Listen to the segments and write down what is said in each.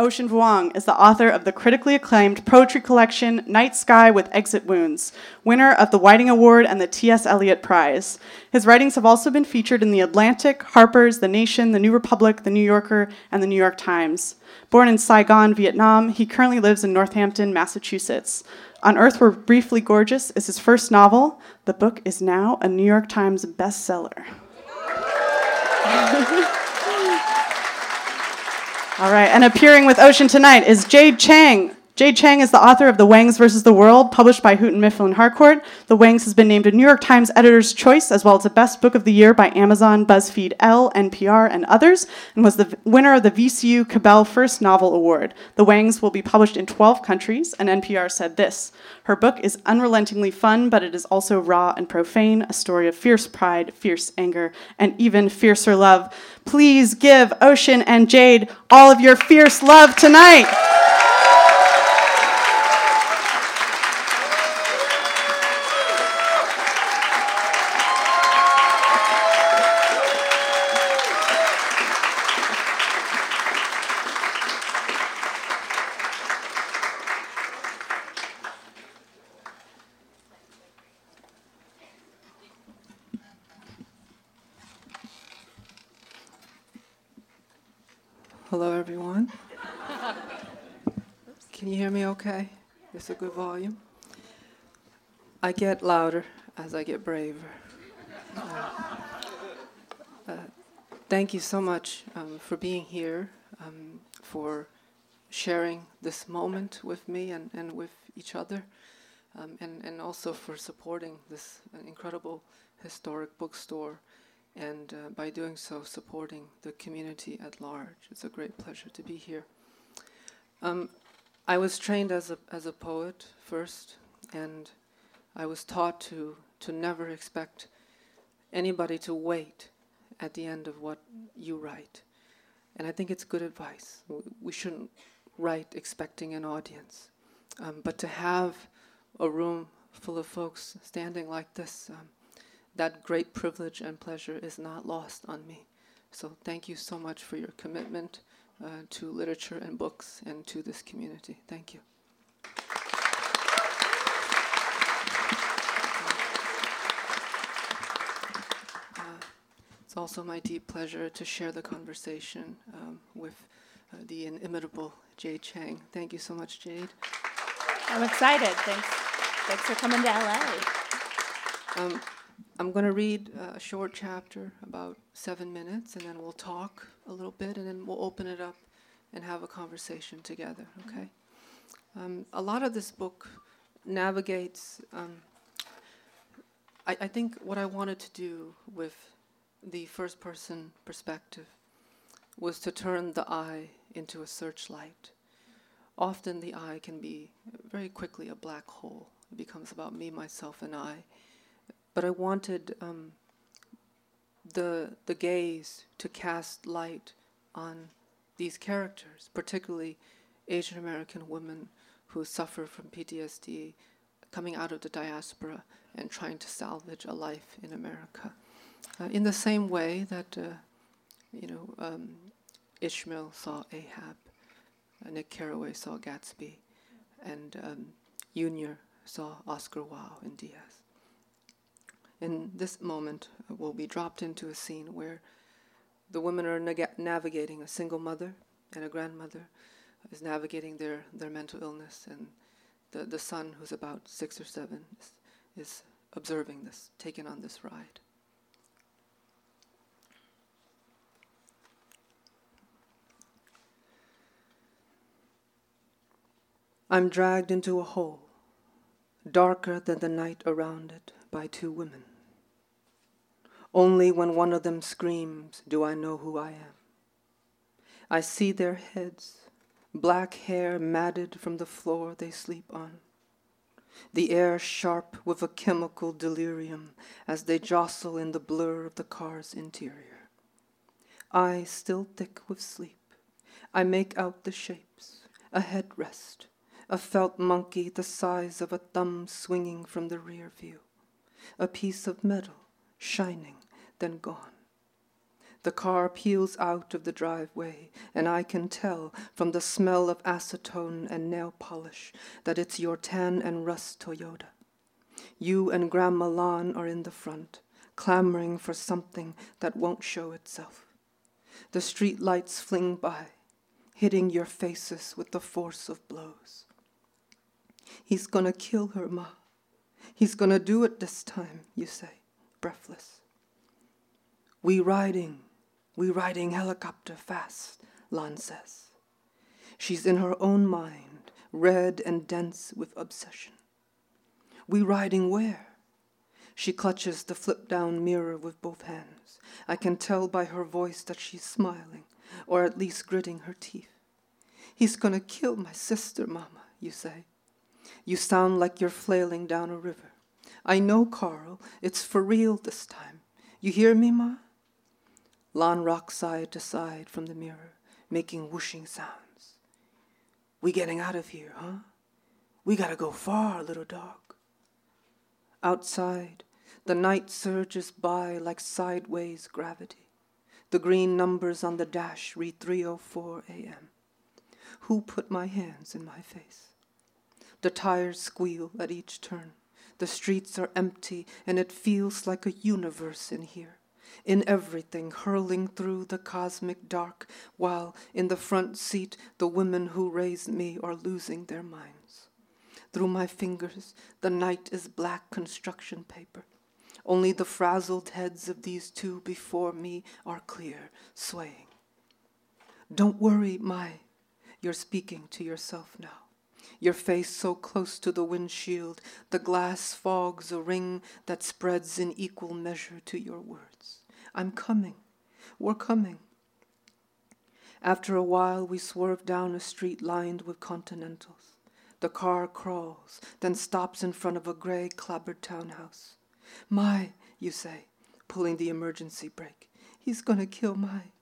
Ocean Vuong is the author of the critically acclaimed poetry collection Night Sky with Exit Wounds, winner of the Whiting Award and the T.S. Eliot Prize. His writings have also been featured in The Atlantic, Harper's, The Nation, The New Republic, The New Yorker, and The New York Times. Born in Saigon, Vietnam, he currently lives in Northampton, Massachusetts. On Earth We're Briefly Gorgeous is his first novel. The book is now a New York Times bestseller. All right, and appearing with Ocean tonight is Jade Chang. Jade Chang is the author of The Wangs versus the World, published by Houghton Mifflin Harcourt. The Wangs has been named a New York Times Editor's Choice, as well as a Best Book of the Year by Amazon, BuzzFeed, Elle, NPR, and others, and was the winner of the VCU Cabell First Novel Award. The Wangs will be published in 12 countries, and NPR said this Her book is unrelentingly fun, but it is also raw and profane, a story of fierce pride, fierce anger, and even fiercer love. Please give Ocean and Jade all of your fierce love tonight. Hello, everyone. Can you hear me okay? It's a good volume. I get louder as I get braver. Uh, uh, thank you so much um, for being here, um, for sharing this moment with me and, and with each other, um, and, and also for supporting this incredible historic bookstore and uh, by doing so, supporting the community at large. It's a great pleasure to be here. Um, I was trained as a, as a poet first, and I was taught to, to never expect anybody to wait at the end of what you write. And I think it's good advice. We shouldn't write expecting an audience. Um, but to have a room full of folks standing like this, um, that great privilege and pleasure is not lost on me. So thank you so much for your commitment uh, to literature and books and to this community. Thank you. Uh, it's also my deep pleasure to share the conversation um, with uh, the inimitable Jade Chang. Thank you so much, Jade. I'm excited. Thanks. Thanks for coming to LA. Um, I'm going to read a short chapter, about seven minutes, and then we'll talk a little bit, and then we'll open it up and have a conversation together, okay? Um, a lot of this book navigates. Um, I, I think what I wanted to do with the first person perspective was to turn the I into a searchlight. Often the I can be very quickly a black hole. It becomes about me, myself, and I but I wanted um, the the gaze to cast light on these characters, particularly Asian American women who suffer from PTSD, coming out of the diaspora and trying to salvage a life in America. Uh, in the same way that uh, you know um, Ishmael saw Ahab, uh, Nick Carraway saw Gatsby, and um, Yunior saw Oscar Wao in Diaz in this moment will be dropped into a scene where the women are navigating a single mother and a grandmother is navigating their, their mental illness and the, the son who's about six or seven is, is observing this taking on this ride. I'm dragged into a hole darker than the night around it by two women only when one of them screams do I know who I am. I see their heads, black hair matted from the floor they sleep on, the air sharp with a chemical delirium as they jostle in the blur of the car's interior. I still thick with sleep. I make out the shapes, a headrest, a felt monkey the size of a thumb swinging from the rear view, a piece of metal shining, then gone. The car peels out of the driveway, and I can tell from the smell of acetone and nail polish that it's your tan and rust Toyota. You and Grandma Lan are in the front, clamoring for something that won't show itself. The street lights fling by, hitting your faces with the force of blows. He's gonna kill her, Ma. He's gonna do it this time, you say, breathless. We riding, we riding helicopter fast, Lan says. She's in her own mind, red and dense with obsession. We riding where? She clutches the flip down mirror with both hands. I can tell by her voice that she's smiling, or at least gritting her teeth. He's gonna kill my sister, Mama, you say. You sound like you're flailing down a river. I know, Carl, it's for real this time. You hear me, Ma? Lan rocks side to side from the mirror, making whooshing sounds. We getting out of here, huh? We gotta go far, little dog. Outside, the night surges by like sideways gravity. The green numbers on the dash read 3:04 a.m. Who put my hands in my face? The tires squeal at each turn. The streets are empty, and it feels like a universe in here in everything, hurling through the cosmic dark, while in the front seat the women who raised me are losing their minds. Through my fingers, the night is black construction paper. Only the frazzled heads of these two before me are clear, swaying. Don't worry, Mai. You're speaking to yourself now. Your face so close to the windshield, the glass fogs a ring that spreads in equal measure to your words. I'm coming. We're coming. After a while, we swerve down a street lined with Continentals. The car crawls, then stops in front of a gray, clapboard townhouse. My, you say, pulling the emergency brake. He's gonna kill Mai.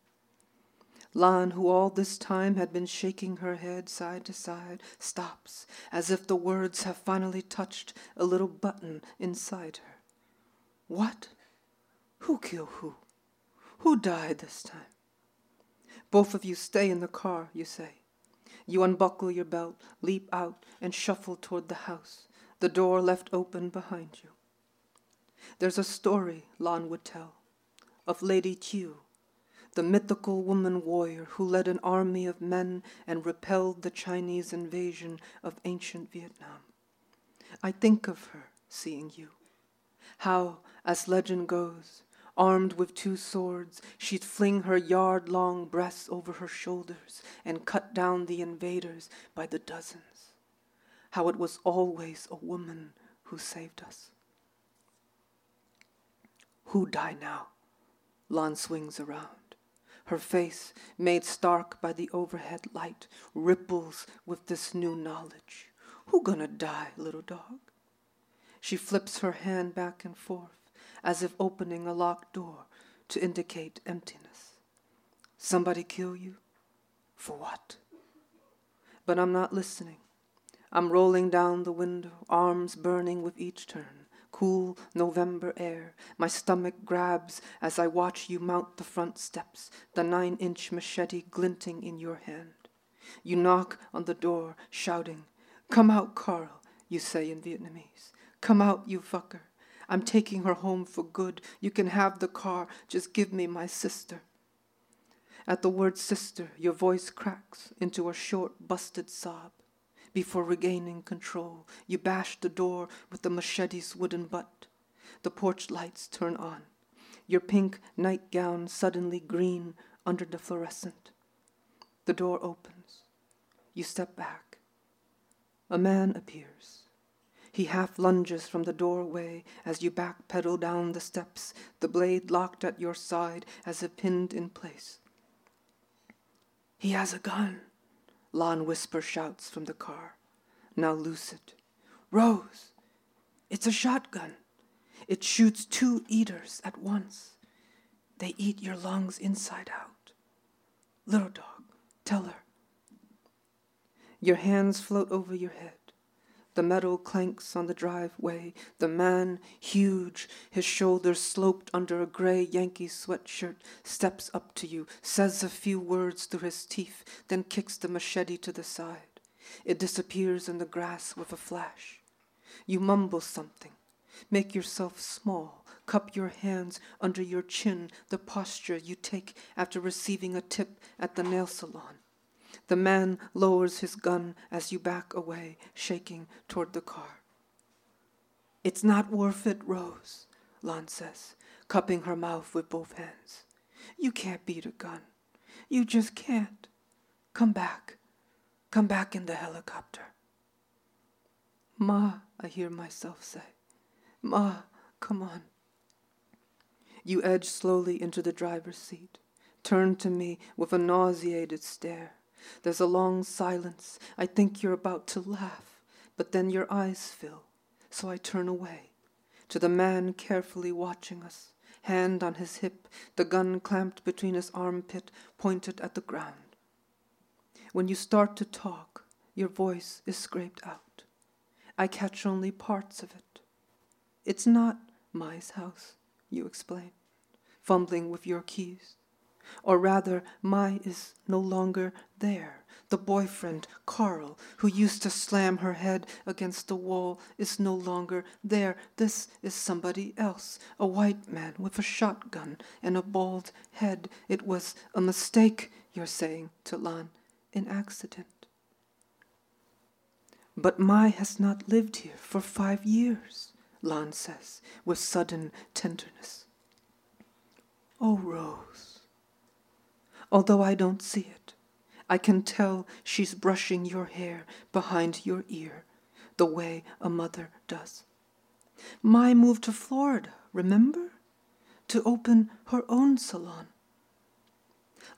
Lan, who all this time had been shaking her head side to side, stops, as if the words have finally touched a little button inside her. What? Who killed who? Who died this time? Both of you stay in the car, you say. You unbuckle your belt, leap out, and shuffle toward the house, the door left open behind you. There's a story Lan would tell of Lady Trieu, the mythical woman warrior who led an army of men and repelled the Chinese invasion of ancient Vietnam. I think of her seeing you. How, as legend goes, Armed with two swords, she'd fling her yard long breasts over her shoulders and cut down the invaders by the dozens. How it was always a woman who saved us. Who die now? Lan swings around. Her face, made stark by the overhead light, ripples with this new knowledge. Who gonna die, little dog? She flips her hand back and forth as if opening a locked door to indicate emptiness. Somebody kill you? For what? But I'm not listening. I'm rolling down the window, arms burning with each turn. Cool November air. My stomach grabs as I watch you mount the front steps, the nine inch machete glinting in your hand. You knock on the door, shouting, Come out, Carl, you say in Vietnamese. Come out, you fucker. I'm taking her home for good. You can have the car. Just give me my sister. At the word sister, your voice cracks into a short, busted sob. Before regaining control, you bash the door with the machete's wooden butt. The porch lights turn on. Your pink nightgown suddenly green under the fluorescent. The door opens. You step back. A man appears. He half lunges from the doorway as you backpedal down the steps, the blade locked at your side as if pinned in place. He has a gun, Lan Whisper shouts from the car, now lucid. Rose, it's a shotgun. It shoots two eaters at once. They eat your lungs inside out. Little dog, tell her. Your hands float over your head. The metal clanks on the driveway. The man, huge, his shoulders sloped under a gray Yankee sweatshirt, steps up to you, says a few words through his teeth, then kicks the machete to the side. It disappears in the grass with a flash. You mumble something. Make yourself small. Cup your hands under your chin, the posture you take after receiving a tip at the nail salon. The man lowers his gun as you back away, shaking toward the car. It's not worth it, Rose, Lan says, cupping her mouth with both hands. You can't beat a gun. You just can't. Come back. Come back in the helicopter. Ma, I hear myself say. Ma, come on. You edge slowly into the driver's seat, turn to me with a nauseated stare. There's a long silence. I think you're about to laugh, but then your eyes fill, so I turn away. To the man carefully watching us, hand on his hip, the gun clamped between his armpit, pointed at the ground. When you start to talk, your voice is scraped out. I catch only parts of it. It's not my house, you explain, fumbling with your keys. Or rather, Mai is no longer there. The boyfriend, Carl, who used to slam her head against the wall, is no longer there. This is somebody else, a white man with a shotgun and a bald head. It was a mistake, you're saying to Lan, an accident. But Mai has not lived here for five years, Lan says with sudden tenderness. Oh, Rose. Although I don't see it, I can tell she's brushing your hair behind your ear the way a mother does. Mai moved to Florida, remember? To open her own salon.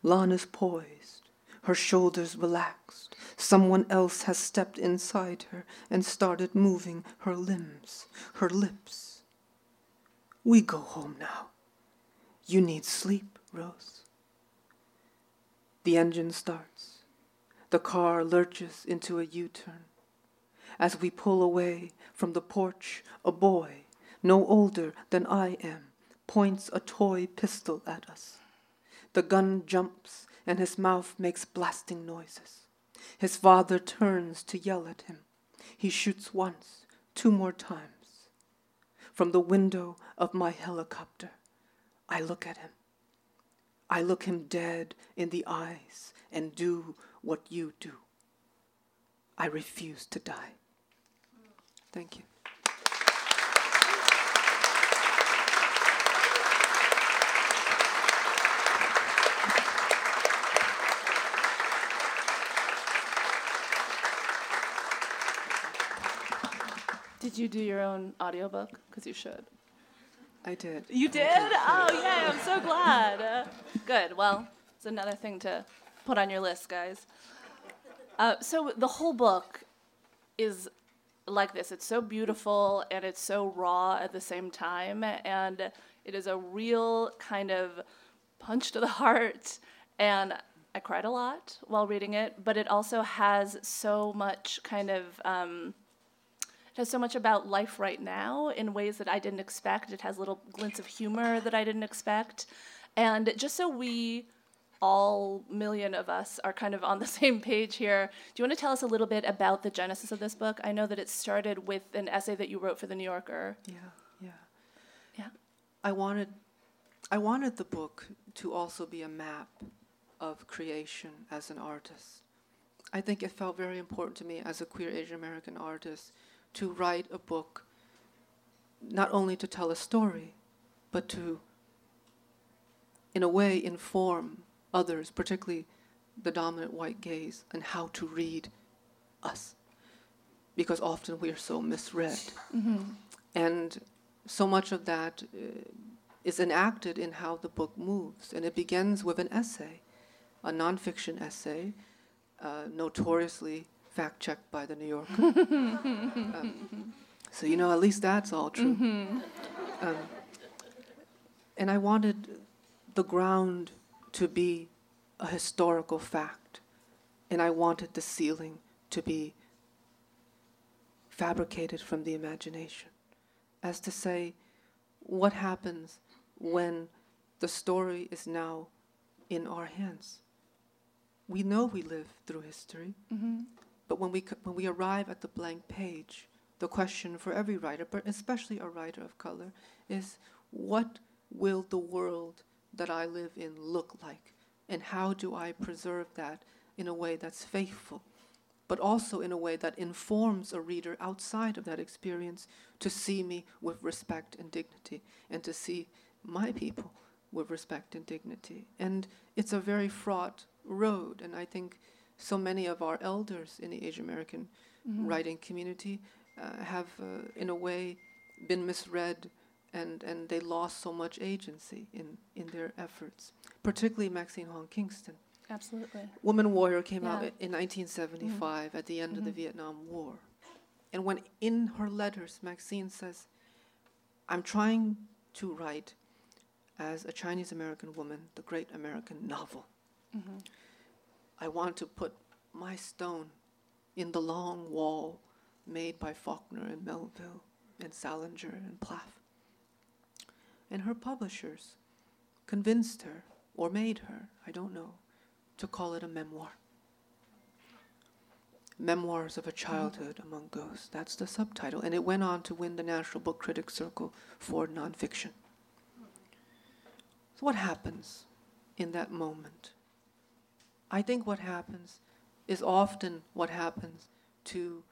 Lana's poised, her shoulders relaxed. Someone else has stepped inside her and started moving her limbs, her lips. We go home now. You need sleep, Rose. The engine starts. The car lurches into a U turn. As we pull away from the porch, a boy, no older than I am, points a toy pistol at us. The gun jumps and his mouth makes blasting noises. His father turns to yell at him. He shoots once, two more times. From the window of my helicopter, I look at him. I look him dead in the eyes and do what you do. I refuse to die. Thank you. Did you do your own audiobook? Because you should. I did. You did? Oh, yay, I'm so glad. Good. Well, it's another thing to put on your list, guys. Uh, so the whole book is like this. It's so beautiful and it's so raw at the same time. And it is a real kind of punch to the heart. And I cried a lot while reading it, but it also has so much kind of. Um, it has so much about life right now in ways that I didn't expect. It has little glints of humor that I didn't expect. And just so we all million of us are kind of on the same page here, do you want to tell us a little bit about the genesis of this book? I know that it started with an essay that you wrote for the New Yorker. Yeah, yeah. Yeah. I wanted, I wanted the book to also be a map of creation as an artist. I think it felt very important to me as a queer Asian American artist to write a book not only to tell a story, but to, in a way, inform others, particularly the dominant white gaze, and how to read us. Because often we are so misread. And so much of that uh, is enacted in how the book moves. And it begins with an essay, a nonfiction essay, uh, notoriously fact checked by the New Yorker. um, So, you know, at least that's all true. Um, and I wanted the ground to be a historical fact, and I wanted the ceiling to be fabricated from the imagination. As to say, what happens when the story is now in our hands? We know we live through history, mm-hmm. but when we, c- when we arrive at the blank page, the question for every writer, but especially a writer of color, is what will the world that I live in look like? And how do I preserve that in a way that's faithful, but also in a way that informs a reader outside of that experience to see me with respect and dignity and to see my people with respect and dignity? And it's a very fraught road, and I think so many of our elders in the Asian American writing community uh, have, uh, in a way, been misread and, and they lost so much agency in, in their efforts, particularly Maxine Hong Kingston. Absolutely. Woman Warrior came out Yeah. i- in 1975 at the end of the mm-hmm. Vietnam War. And when in her letters, Maxine says, I'm trying to write as a Chinese American woman the great American novel. Mm-hmm. I want to put my stone in the long wall made by Faulkner and Melville and Salinger and Plath. And her publishers convinced her, or made her, I don't know, to call it a memoir. Memoirs of a Childhood Among Ghosts. That's the subtitle. And it went on to win the National Book Critics Circle for nonfiction. So, what happens in that moment? I think what happens is often what happens to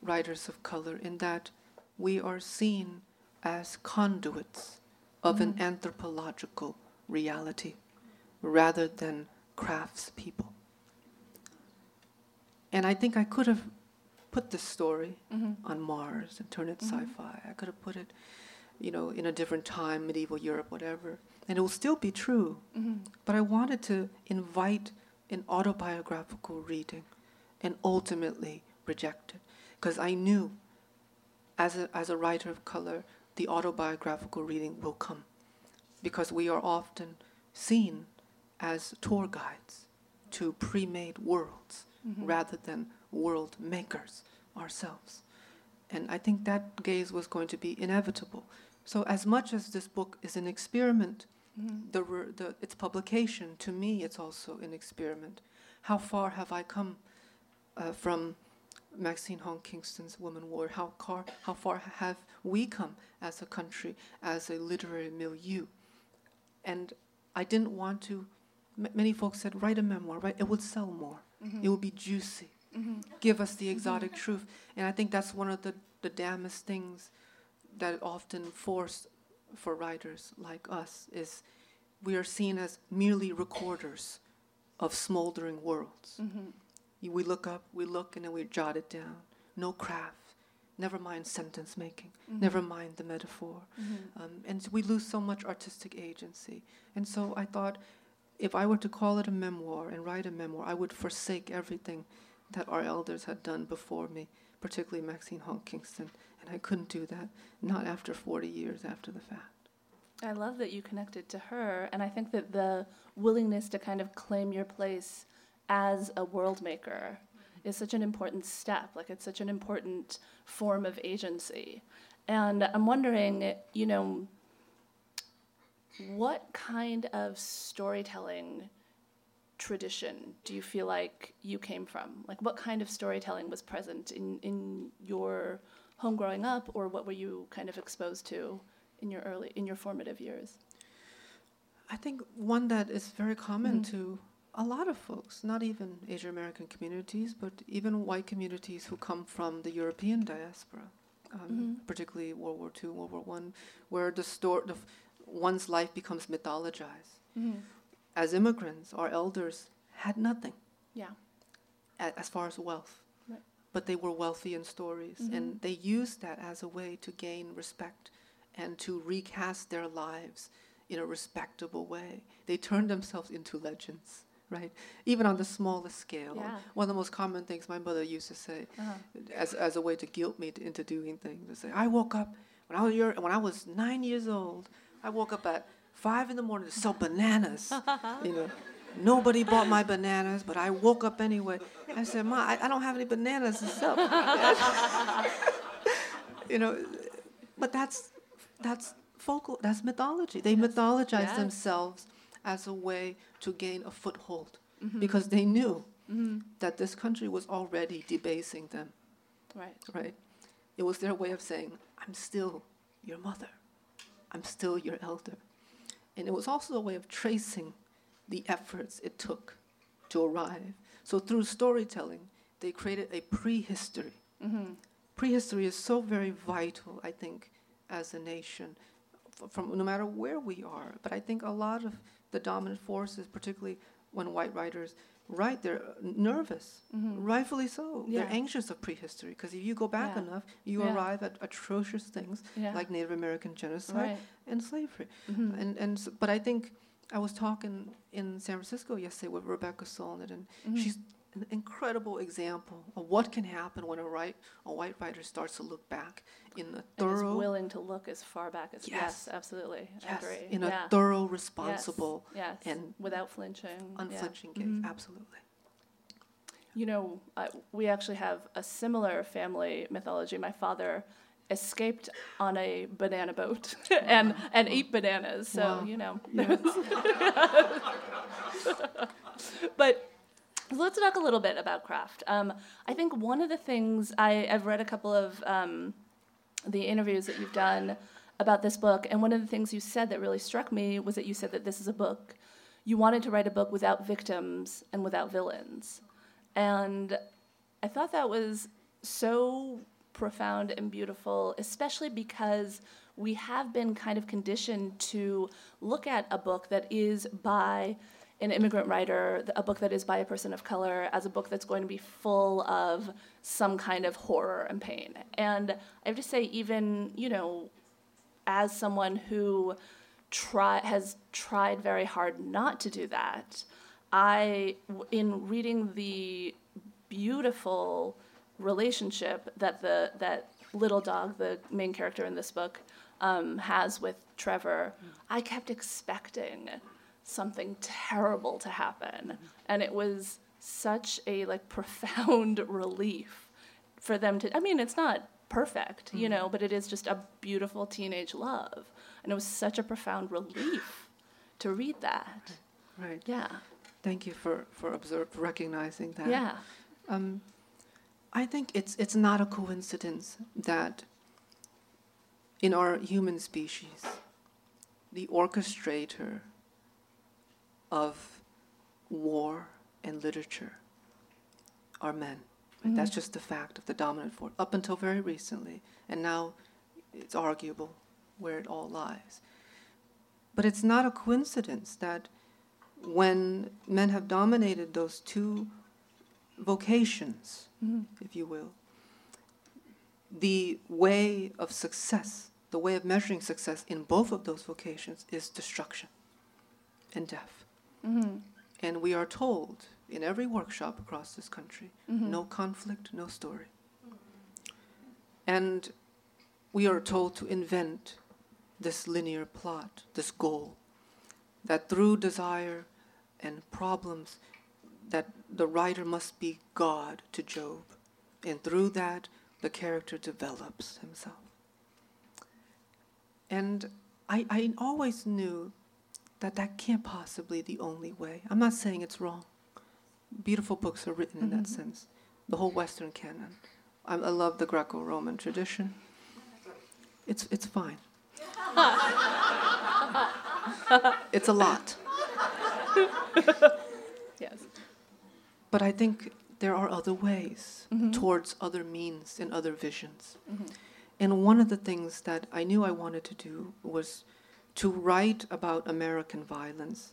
writers of color in that we are seen as conduits of an mm. anthropological reality rather than craftspeople. And I think I could have put this story mm-hmm. on Mars and turn it mm-hmm. sci-fi. I could have put it, you know, in a different time, medieval Europe, whatever, and it will still be true. Mm-hmm. But I wanted to invite an autobiographical reading and ultimately reject it because I knew as a, as a writer of color, the autobiographical reading will come because we are often seen as tour guides to pre made worlds rather than world makers ourselves. And I think that gaze was going to be inevitable. So, as much as this book is an experiment, the, the, its publication, to me, it's also an experiment. How far have I come uh, from Maxine Hong Kingston's Woman War? How, car, how far have we come as a country, as a literary milieu? And I didn't want to. M- many folks said, write a memoir, right? It would sell more. Mm-hmm. It would be juicy. Mm-hmm. Give us the mm-hmm. exotic truth. And I think that's one of the, the damnest things that often force for writers like us is we are seen as merely recorders of smoldering worlds. Y- We look up, we look, and then we jot it down. No craft. Never mind sentence making. Never mind the metaphor. Um, and so we lose so much artistic agency. And so I thought if I were to call it a memoir and write a memoir, I would forsake everything that our elders had done before me, particularly Maxine Hong Kingston. And I couldn't do that, not after 40 years after the fact. I love that you connected to her, and I think that the willingness to kind of claim your place as a world maker is such an important step. Like it's such an important form of agency. And I'm wondering, you know, what kind of storytelling tradition do you feel like you came from? Like what kind of storytelling was present in, in your home growing up, or what were you kind of exposed to in your early in your formative years? I think one that is very common mm-hmm. to a lot of folks, not even Asian American communities, but even white communities who come from the European diaspora, um, mm-hmm. particularly World War II, World War One, where the story, the, f- one's life becomes mythologized. Mm-hmm. As immigrants, our elders had nothing Yeah. a- as far as wealth, Right. but they were wealthy in stories, and mm-hmm. they used that as a way to gain respect and to recast their lives in a respectable way. They turned themselves into legends right? Even on the smallest scale. Yeah. One of the most common things my mother used to say, Uh-huh. as as a way to guilt me to, into doing things, to say, I woke up when I was year, when I was nine years old. I woke up at five in the morning to sell bananas. you know, nobody bought my bananas, but I woke up anyway. I said, Ma, I, I don't have any bananas to sell. you know, but that's that's folklore. That's mythology. They mythologize Yes. themselves as a way to gain a foothold Mm-hmm. because they knew that this country was already debasing them. Right. Right? It was their way of saying, "I'm still your mother. I'm still your elder," and it was also a way of tracing the efforts it took to arrive. So through storytelling, they created a prehistory. Prehistory is so very vital, I think, as a nation, f- from no matter where we are. But I think a lot of the dominant forces, particularly when white writers write, they're nervous, rightfully so. Mm-hmm. Yeah. They're anxious of prehistory because if you go back Yeah. enough, you Yeah. arrive at atrocious things like Native American genocide Right. and slavery. Mhm. And and s- but I think I was talking in San Francisco yesterday with Rebecca Solnit, and Mhm. she's an incredible example of what can happen when a right a white writer starts to look back in a And is thorough willing to look as far back as yes, Yes. absolutely. I yes, agree. in yeah. a thorough, responsible, yes, and without flinching, yeah. unflinching gaze. Mhm. Absolutely. You know, uh, we actually have a similar family mythology. My father escaped on a banana boat and and ate bananas. So Wow. you know, Yeah. but let's talk a little bit about craft. Um, I think one of the things I, I've read a couple of um, the interviews that you've done about this book, and one of the things you said that really struck me was that you said that this is a book you wanted to write a book without victims and without villains, and I thought that was so profound and beautiful, especially because we have been kind of conditioned to look at a book that is by an immigrant writer, a book that is by a person of color, as a book that's going to be full of some kind of horror and pain. And I have to say, even, you know, as someone who try, has tried very hard not to do that, I, in reading the beautiful relationship that the that little dog, the main character in this book, um, has with Trevor, I kept expecting something terrible to happen, and it was such a like profound relief for them to. I mean, it's not perfect, you know, but it is just a beautiful teenage love, and it was such a profound relief to read that. Right. Yeah, Thank you for for observe, recognizing that. yeah, Um, I think it's it's not a coincidence that in our human species, the orchestrator of war and literature are men. Right? That's mm-hmm. just the fact of the dominant force up until very recently, and now it's arguable where it all lies. But it's not a coincidence that when men have dominated those two vocations, mm-hmm. if you will, the way of success, the way of measuring success in both of those vocations is destruction and death. Mm-hmm. And we are told in every workshop across this country mm-hmm. no conflict, no story. And we are told to invent this linear plot, this goal, that through desire and problems, that the writer must be God to Job, and through that, the character develops himself. And I, I always knew that that can't possibly be the only way. I'm not saying it's wrong. Beautiful books are written in that mm-hmm. sense. The whole Western canon. I, I love the Greco-Roman tradition. It's it's fine. it's a lot. yes. But I think there are other ways mm-hmm. towards other means and other visions. Mm-hmm. And one of the things that I knew I wanted to do was to write about American violence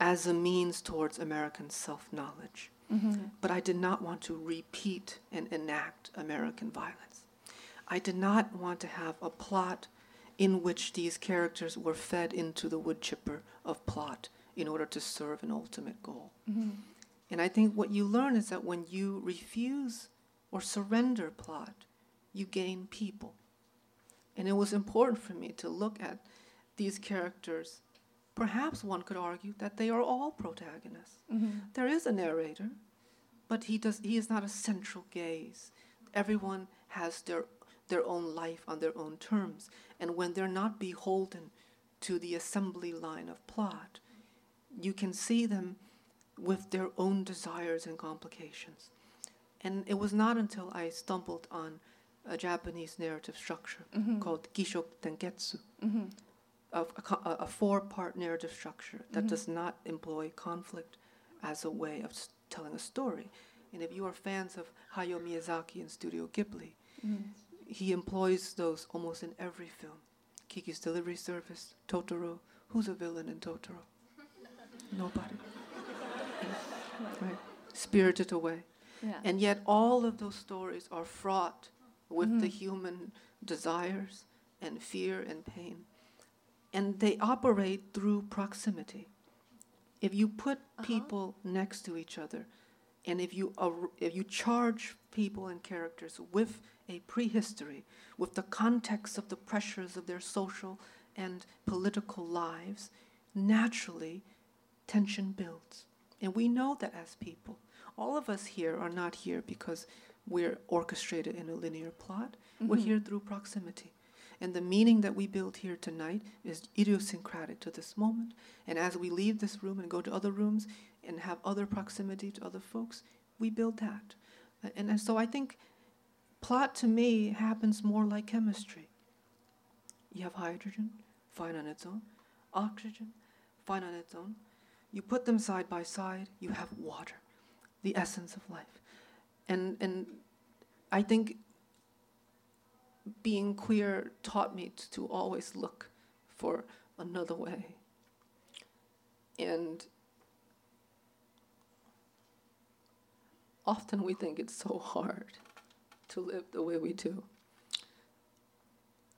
as a means towards American self knowledge. Mm-hmm. But I did not want to repeat and enact American violence. I did not want to have a plot in which these characters were fed into the wood chipper of plot in order to serve an ultimate goal. Mm-hmm. And I think what you learn is that when you refuse or surrender plot, you gain people. And it was important for me to look at these characters. Perhaps one could argue that they are all protagonists. Mm-hmm. There is a narrator, but he does he is not a central gaze. Everyone has their their own life on their own terms. And when they're not beholden to the assembly line of plot, you can see them with their own desires and complications. And it was not until I stumbled on a Japanese narrative structure mm-hmm. called Gisho Tenketsu, a, mm-hmm. A a, a four-part narrative structure that mm-hmm. does not employ conflict as a way of s- telling a story. And if you are fans of Hayao Miyazaki and Studio Ghibli, mm-hmm. he employs those almost in every film. Kiki's Delivery Service, Totoro. Who's a villain in Totoro? Nobody. right. Spirited Away. Yeah. And yet, all of those stories are fraught with the mm-hmm. human desires and fear and pain. And they operate through proximity. If you put uh-huh. people next to each other, and if you, ar- if you charge people and characters with a prehistory, with the context of the pressures of their social and political lives, naturally tension builds. And we know that as people. All of us here are not here because we're orchestrated in a linear plot. We're mm-hmm. here through proximity. And the meaning that we build here tonight is idiosyncratic to this moment. And as we leave this room and go to other rooms and have other proximity to other folks, we build that. Uh, and, and so I think plot to me happens more like chemistry. You have hydrogen, fine on its own, oxygen, fine on its own. You put them side by side, you have water, the essence of life. And, and I think being queer taught me to always look for another way. And often we think it's so hard to live the way we do.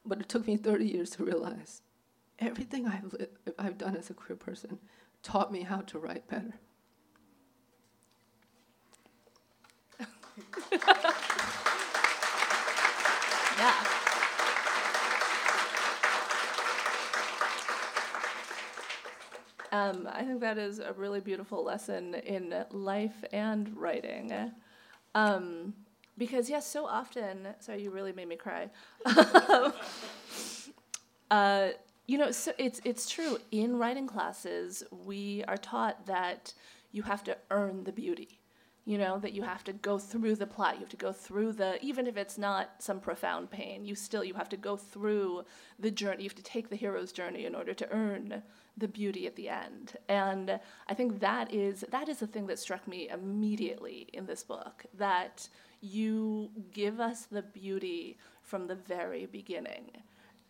But it took me 30 years to realize everything I've, I've done as a queer person taught me how to write better. Yeah. Um, I think that is a really beautiful lesson in life and writing. Um, because, yes, so often, sorry, you really made me cry. uh, you know, so it's, it's true. In writing classes, we are taught that you have to earn the beauty you know that you have to go through the plot. You have to go through the even if it's not some profound pain you still you have to go through the journey. You have to take the hero's journey in order to earn the beauty at the end. And i think that is that is the thing that struck me immediately in this book that you give us the beauty from the very beginning.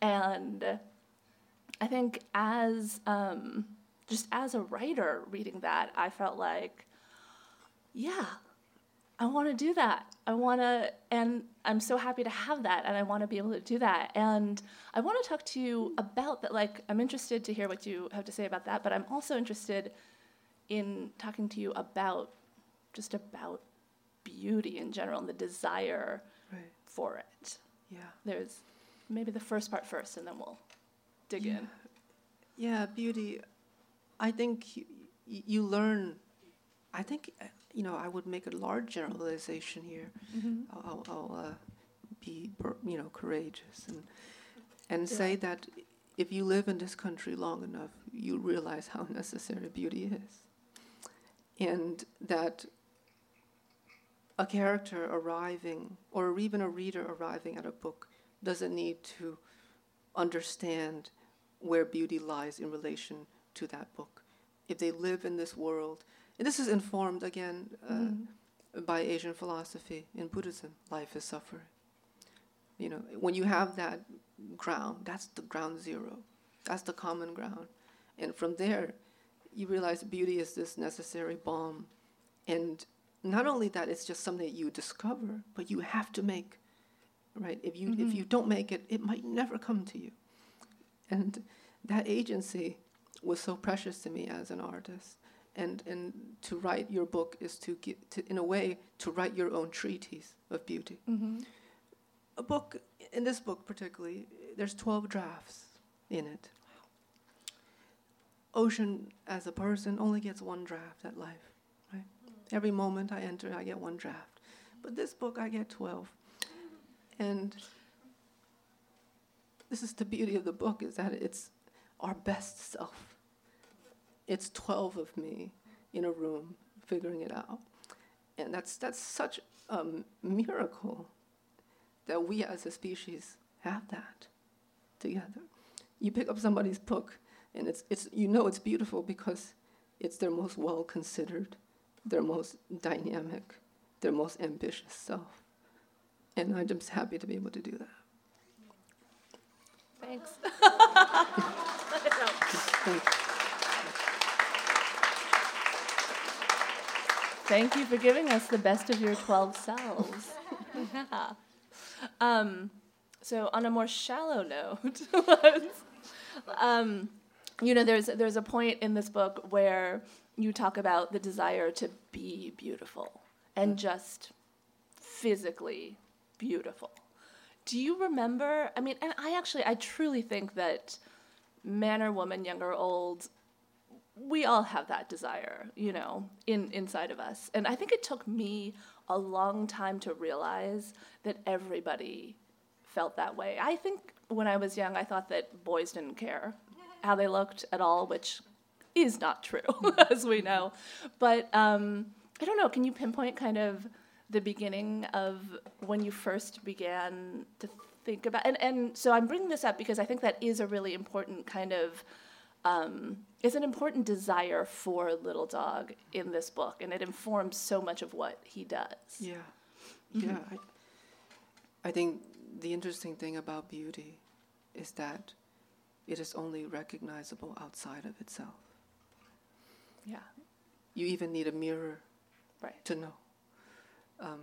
And i think as um, just as a writer reading that i felt like yeah, I want to do that. I want to, and I'm so happy to have that, and I want to be able to do that. And I want to talk to you about that. Like, I'm interested to hear what you have to say about that, but I'm also interested in talking to you about just about beauty in general and the desire Right. for it. Yeah. There's maybe the first part first, and then we'll dig in. Yeah, beauty. I think you, you learn. I think uh, you know. I would make a large generalization here. I'll, I'll, I'll uh, be you know courageous and and say that if you live in this country long enough, you realize how necessary beauty is, and that a character arriving or even a reader arriving at a book doesn't need to understand where beauty lies in relation to that book. If they live in this world, and this is informed again uh, by Asian philosophy in Buddhism, life is suffering. You know, when you have that ground, that's the ground zero, that's the common ground, and from there, you realize beauty is this necessary balm, and not only that, it's just something that you discover, but you have to make. Right? If you if you don't make it, it might never come to you. And that agency was so precious to me as an artist. And, and to write your book is to get, to, in a way, to write your own treatise of beauty. Mm-hmm. A book, in this book particularly, there's 12 drafts in it. Ocean, as a person, only gets one draft at life, right? Every moment I enter, I get one draft. But this book, I get 12. And this is the beauty of the book, is that it's our best self. It's 12 of me in a room figuring it out. And that's, that's such a miracle that we as a species have that together. You pick up somebody's book, and it's, it's, you know it's beautiful because it's their most well considered, their most dynamic, their most ambitious self. And I'm just happy to be able to do that. Thanks. Thank Thank you for giving us the best of your 12 selves. yeah. Um, so, on a more shallow note, um, you know, there's, there's a point in this book where you talk about the desire to be beautiful and just physically beautiful. Do you remember? I mean, and I actually, I truly think that man or woman, young or old, we all have that desire, you know, in inside of us. And I think it took me a long time to realize that everybody felt that way. I think when I was young, I thought that boys didn't care how they looked at all, which is not true, as we know. But um, I don't know. Can you pinpoint kind of the beginning of when you first began to think about? And and so I'm bringing this up because I think that is a really important kind of um, is an important desire for Little Dog in this book, and it informs so much of what he does. Yeah, yeah. I, I think the interesting thing about beauty is that it is only recognizable outside of itself. Yeah, You even need a mirror right. to know. Um,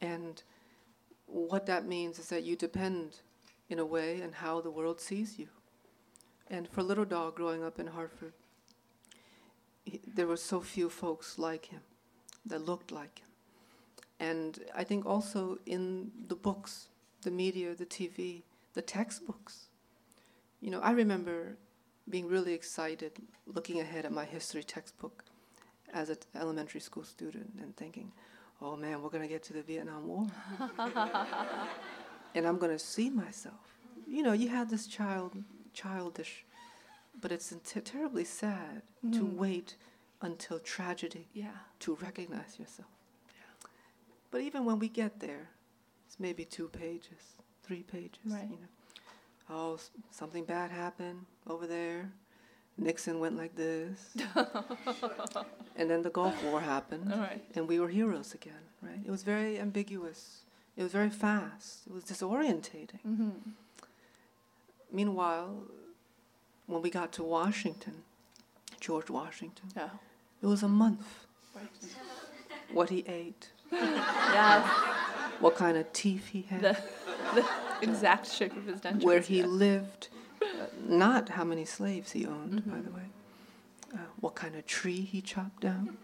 and what that means is that you depend, in a way, on how the world sees you. And for Little Dog growing up in Hartford, he, there were so few folks like him that looked like him. And I think also in the books, the media, the TV, the textbooks. You know, I remember being really excited looking ahead at my history textbook as an elementary school student and thinking, oh man, we're going to get to the Vietnam War. and I'm going to see myself. You know, you have this child, childish, but it's t- terribly sad to wait until tragedy Yeah. to recognize yourself. But even when we get there, it's maybe two pages, three pages. Right. You know, oh, s- something bad happened over there. Nixon went like this, and then the Gulf War happened, right. and we were heroes again. Right? It was very ambiguous. It was very fast. It was disorientating. Mm-hmm. Meanwhile, when we got to Washington, George Washington, Yeah. it was a month. Right. What he ate, Yeah. what kind of teeth he had. The, the exact shape of his dentures. where he yeah. lived, uh, not how many slaves he owned, by Mm-hmm. the way, uh, what kind of tree he chopped down.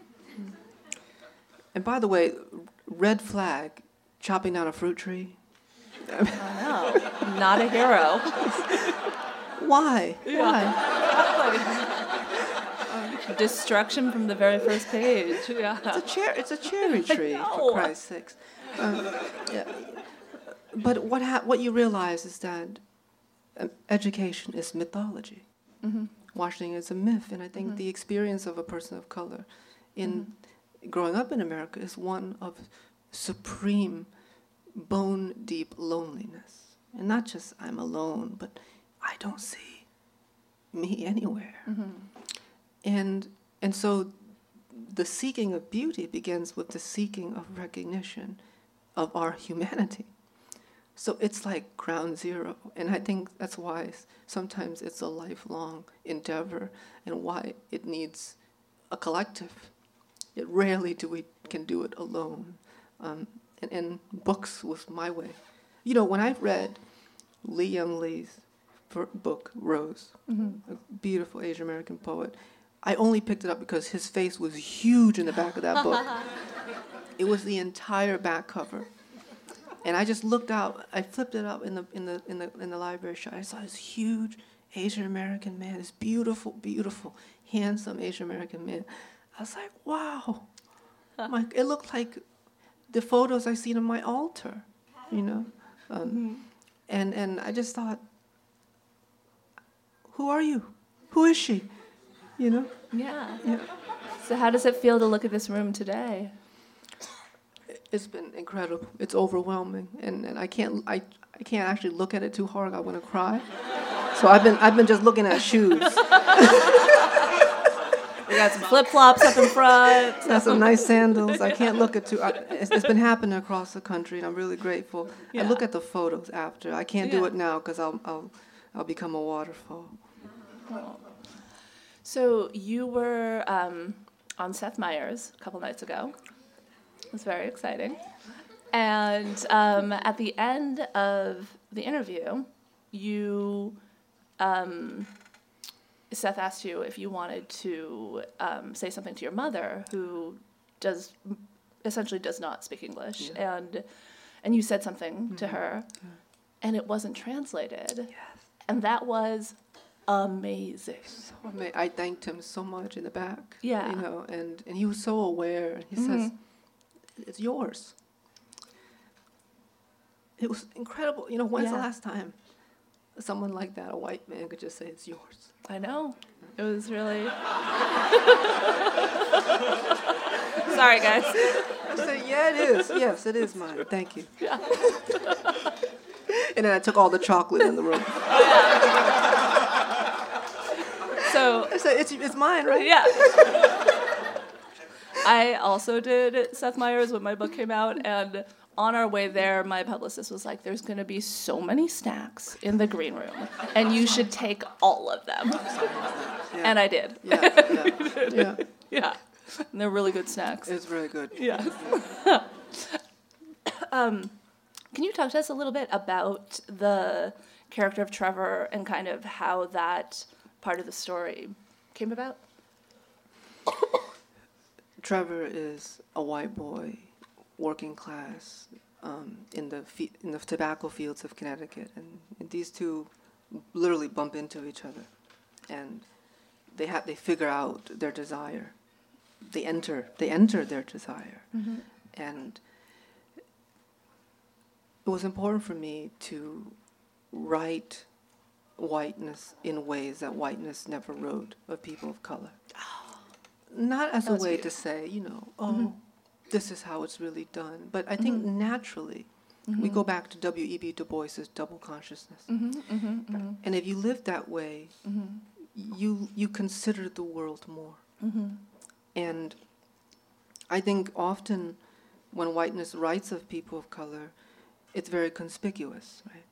And by the way, red flag, chopping down a fruit tree. I know. Not a hero. Why? Why? Destruction from the very first page. Yeah. It's a cher- It's a cherry tree, for Christ's sakes. Um, yeah. But what ha- what you realize is that um, education is mythology. Washington is a myth, and I think the experience of a person of color in growing up in America is one of supreme, bone deep loneliness, and not just I'm alone, but I don't see me anywhere, and and so the seeking of beauty begins with the seeking of recognition of our humanity. So it's like ground zero. And I think that's why sometimes it's a lifelong endeavor and why it needs a collective. Yet rarely do we can do it alone. Um, and, and books was my way. You know, when I read Li-Young Lee's book, Rose, mm-hmm. a beautiful Asian American poet. I only picked it up because his face was huge in the back of that book. it was the entire back cover. And I just looked out. I flipped it up in the in the in the in the library shop. I saw this huge Asian American man, this beautiful, beautiful, handsome Asian American man. I was like, wow. My, it looked like the photos I seen on my altar, you know. Um, And and I just thought, who are you? Who is she? You know. Yeah. Yeah. So how does it feel to look at this room today? It's been incredible. It's overwhelming, and, and I can't I, I can't actually look at it too hard. I want to cry. So I've been I've been just looking at shoes. We got some flip flops up in front. Got some nice sandals. I can't look at too. I, it's, it's been happening across the country, and I'm really grateful. I look at the photos after. I can't do it now because I'll I'll I'll become a waterfall. So you were um, on Seth Meyers a couple nights ago. It was very exciting. And um, at the end of the interview, you um, Seth asked you if you wanted to um, say something to your mother, who does essentially does not speak English, and and you said something to her, and it wasn't translated, and that was amazing. So ama- I thanked him so much in the back. Yeah. You know, and, and he was so aware. He says, "It's yours." It was incredible. You know, when's the last time someone like that, a white man, could just say, "It's yours"? I know. It was really. Sorry, guys. I said, "Yeah, it is. Yes, it is mine. Thank you." Yeah. And then I took all the chocolate in the room. So, I said, "It's it's mine, right?" yeah. I also did Seth Meyers when my book came out, and on our way there, my publicist was like, "There's going to be so many snacks in the green room, and you should take all of them." Yeah. And I did. Yeah, yeah, yeah. Yeah, and they're really good snacks. It's very good. Yeah. um, can you talk to us a little bit about the character of Trevor and kind of how that part of the story came about? Trevor is a white boy, working class, um, in the fe- in the tobacco fields of Connecticut, and, and these two literally bump into each other, and they have they figure out their desire. They enter they enter their desire, and it was important for me to write whiteness in ways that whiteness never wrote of people of color. Not as a way beautiful. to say, you know, oh, this is how it's really done. But I think mm-hmm. naturally, we mm-hmm. go back to W.E.B. Du Bois's double consciousness. Mm-hmm, and if you live that way, you you consider the world more. And I think often when whiteness writes of people of color, it's very conspicuous, right?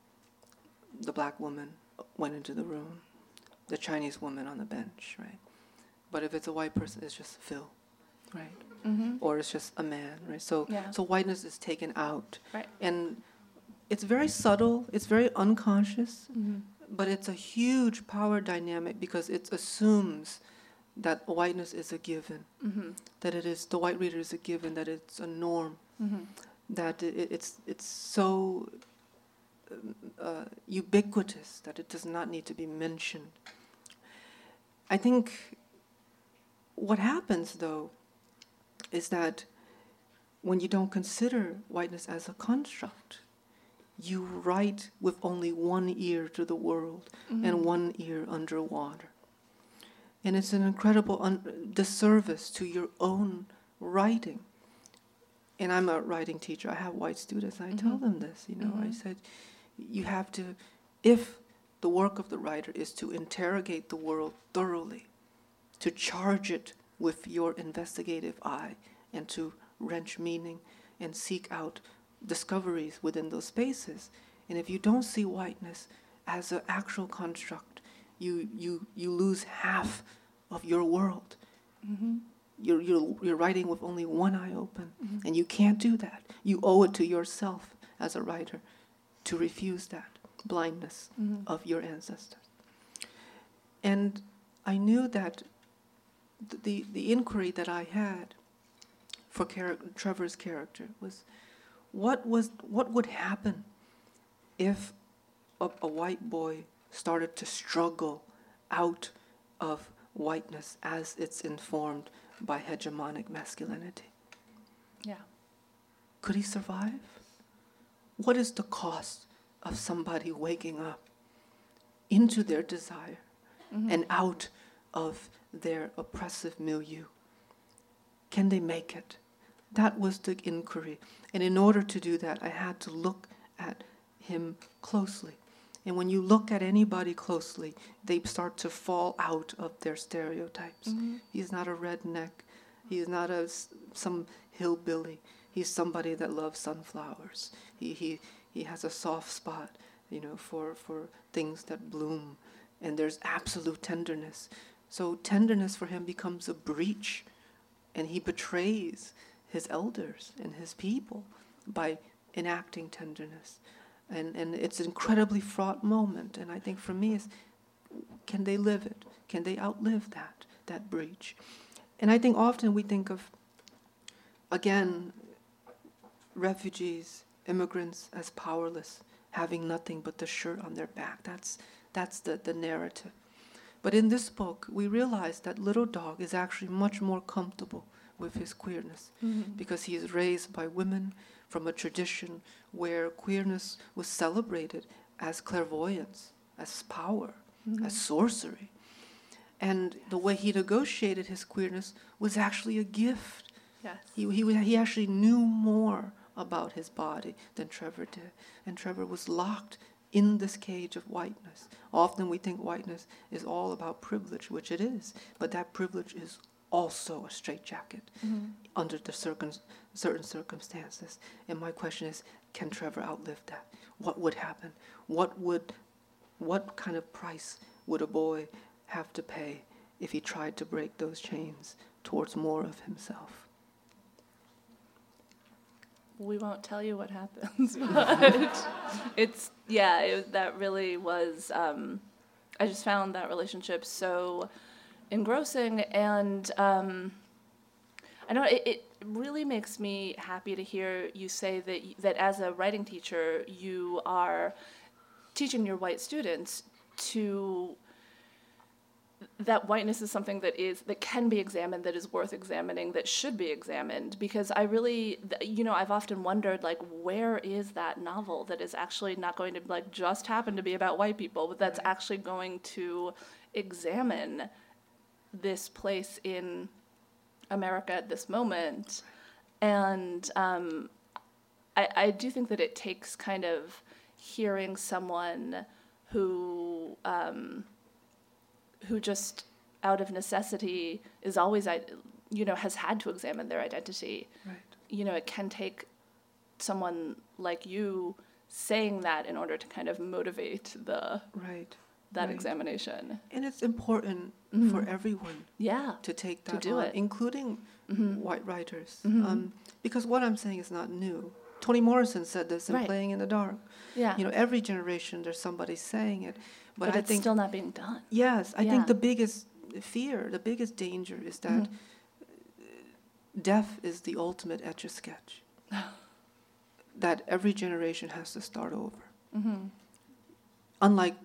The black woman went into the room, the Chinese woman on the bench, right? But if it's a white person, it's just Phil, right? Or it's just a man, right? So, Mm-hmm. Yeah. so whiteness is taken out, Right. and it's very subtle. It's very unconscious, Mm-hmm. but it's a huge power dynamic because it assumes that whiteness is a given, Mm-hmm. that it is the white reader is a given, that it's a norm, Mm-hmm. that it, it- it's it's so um, uh, ubiquitous that it does not need to be mentioned. I think what happens though is that when you don't consider whiteness as a construct, you write with only one ear to the world mm-hmm. and one ear underwater. And it's an incredible un- disservice to your own writing. And I'm a writing teacher. I have white students. And I tell mm-hmm. them this. You know, I mm-hmm. said, you have to, if the work of the writer is to interrogate the world thoroughly, to charge it with your investigative eye, and to wrench meaning and seek out discoveries within those spaces. And if you don't see whiteness as an actual construct, you, you, you lose half of your world. Mm-hmm. You're, you're, you're writing with only one eye open, mm-hmm. and you can't do that. You owe it to yourself as a writer to refuse that. blindness mm-hmm. of your ancestors. And I knew that th- the, the inquiry that I had for char- Trevor's character was what, was what would happen if a, a white boy started to struggle out of whiteness as it's informed by hegemonic masculinity? Yeah. Could he survive? What is the cost of somebody waking up into their desire mm-hmm. and out of their oppressive milieu? Can they make it? That was the inquiry. And in order to do that, I had to look at him closely. And when you look at anybody closely, they start to fall out of their stereotypes. Mm-hmm. He's not a redneck. He's not a some hillbilly. He's somebody that loves sunflowers. He, he, he has a soft spot, you know, for, for things that bloom. And there's absolute tenderness. So tenderness for him becomes a breach. And he betrays his elders and his people by enacting tenderness. And, and it's an incredibly fraught moment. And I think for me, is can they live it? Can they outlive that, that breach? And I think often we think of, again, refugees, immigrants as powerless, having nothing but the shirt on their back. That's, that's the, the narrative. But in this book, we realize that Little Dog is actually much more comfortable with his queerness mm-hmm. because he is raised by women from a tradition where queerness was celebrated as clairvoyance, as power, mm-hmm. as sorcery. And the way he negotiated his queerness was actually a gift. Yes. He, he, he actually knew more about his body than Trevor did. And Trevor was locked in this cage of whiteness. Often we think whiteness is all about privilege, which it is, but that privilege is also a straitjacket mm-hmm. under the circum- certain circumstances. And my question is can Trevor outlive that? What would happen? What would what kind of price would a boy have to pay if he tried to break those chains towards more of himself? We won't tell you what happens, but it's yeah, it, that really was. Um, I just found that relationship so engrossing, and um, I know it, it really makes me happy to hear you say that that as a writing teacher, you are teaching your white students to that whiteness is something that is that can be examined that is worth examining that should be examined. Because i really you know i've often wondered like where is that novel that is actually not going to like just happen to be about white people but that's actually going to examine this place in america at this moment? And um, I, I do think that it takes kind of hearing someone who um, who just out of necessity is always you know has had to examine their identity Right. you know it can take someone like you saying that in order to kind of motivate the Right. that Right. examination And it's important mm-hmm. for everyone yeah to take To that do on, it. including mm-hmm. white writers. Mm-hmm. Um, because what I'm saying is not new. Toni Morrison said this in Right. Playing in the Dark. yeah You know, every generation there's somebody saying it. But, but, I it's think still not being done Yes, I Yeah. think the biggest fear, the biggest danger is that Mm-hmm. death is the ultimate etch a sketch. that every generation has to start over. Mm-hmm. Unlike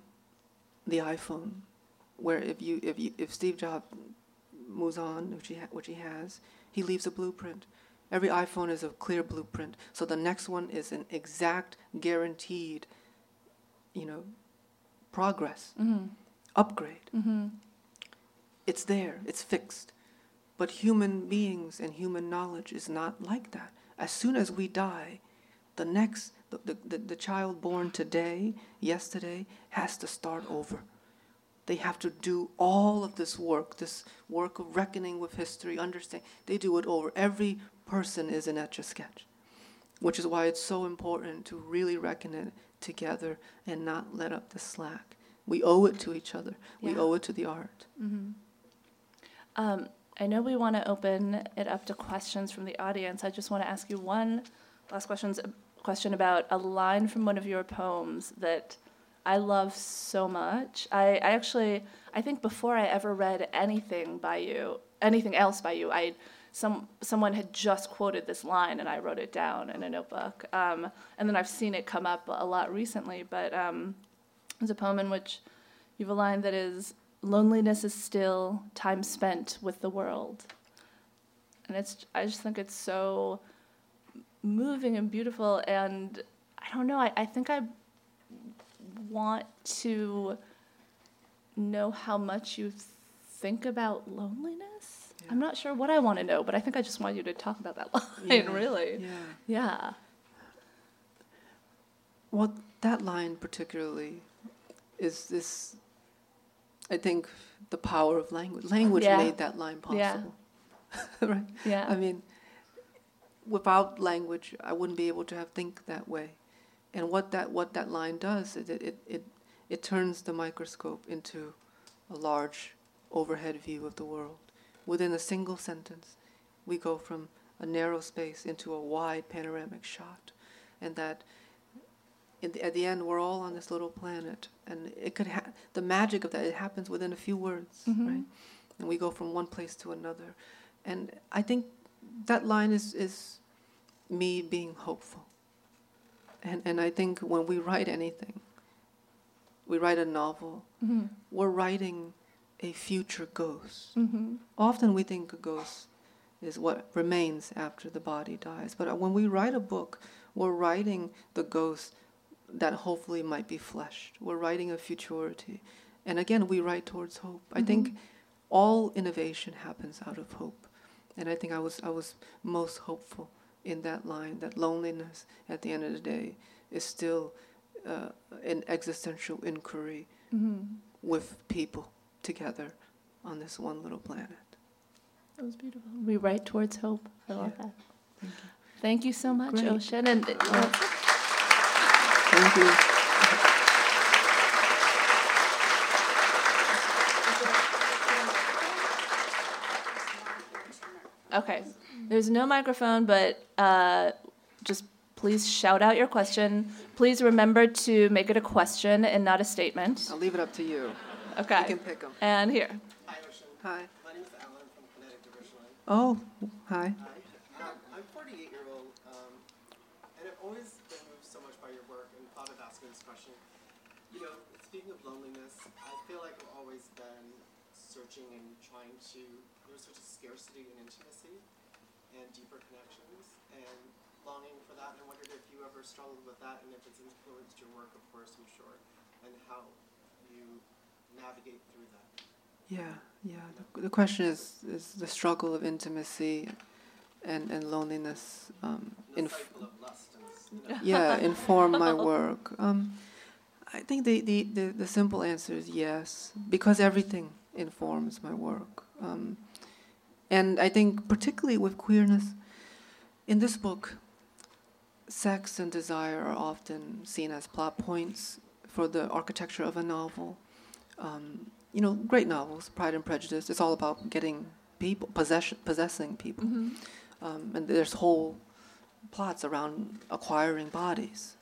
the iPhone, where if you if you if Steve Jobs moves on, which he ha- which he has, he leaves a blueprint. Every iPhone is a clear blueprint. So the next one is an exact, guaranteed, you know, progress, Mm-hmm. upgrade. Mm-hmm. It's there, it's fixed. But human beings and human knowledge is not like that. As soon as we die, the next, the, the, the, the child born today, yesterday, has to start over. They have to do all of this work, this work of reckoning with history, understand. They do it over. Every person is an etch a sketch, which is why it's so important to really reckon it together and not let up the slack. We owe it to each other. We owe it to the art. Um, I know we want to open it up to questions from the audience. I just want to ask you one last questions, question about a line from one of your poems that I love so much. I, I actually, I think before I ever read anything by you, anything else by you, I some someone had just quoted this line and I wrote it down in a notebook. Um, and then I've seen it come up a lot recently. But um, there's a poem in which you have a line that is, "Loneliness is still time spent with the world," and it's I just think it's so moving and beautiful. And I don't know. I, I think I want to know how much you think about loneliness. I'm not sure what I want to know, but I think I just want you to talk about that line, Yeah. really. Yeah. Yeah. Well, that line particularly is this. I think the power of language. Language Yeah. made that line possible. Yeah. right. Yeah. I mean, without language, I wouldn't be able to have think that way. And what that what that line does is it it it, it turns the microscope into a large overhead view of the world. Within a single sentence, we go from a narrow space into a wide panoramic shot, and that. In the, at the end, we're all on this little planet, and it could ha- the magic of that it happens within a few words, Mhm. right? And we go from one place to another, and I think that line is is me being hopeful. And and I think when we write anything, we write a novel, Mm-hmm. we're writing a future ghost. Mm-hmm. Often we think a ghost is what remains after the body dies, but when we write a book, we're writing the ghost that hopefully might be fleshed. We're writing a futurity. And again, we write towards hope. I think all innovation happens out of hope. And I think I was I was most hopeful in that line that loneliness at the end of the day is still uh, an existential inquiry Mm-hmm. with people together on this one little planet. That was beautiful. We write towards hope. I love Yeah. that. Thank you so much, Great. Ocean. And uh, Thank you. okay, there's no microphone, but uh, just please shout out your question. Please remember to make it a question and not a statement. I'll leave it up to you. You Okay. can pick them. And here. Hi, Ocean. Hi. My name's Alan from Kinetic Division. Oh, hi. Hi. Um, I'm 48 year old, um, and I've always been moved so much by your work and thought of asking this question. You know, speaking of loneliness, I feel like I've always been searching and trying to. There's such a scarcity in intimacy and deeper connections, and longing for that. And I wondered if you ever struggled with that, and if it's influenced your work, of course, I'm sure, and how you navigate through that. Yeah, yeah. The, the question is is the struggle of intimacy and, and loneliness um, The inf- cycle of lust and, you know, yeah, inform my work. Um, I think the, the, the, the simple answer is yes, because everything informs my work. Um, and I think, particularly with queerness, in this book, sex and desire are often seen as plot points for the architecture of a novel. Um, you know, great novels, Pride and Prejudice, it's all about getting people, possession, possessing people. Mm-hmm. Um, and there's whole plots around acquiring bodies.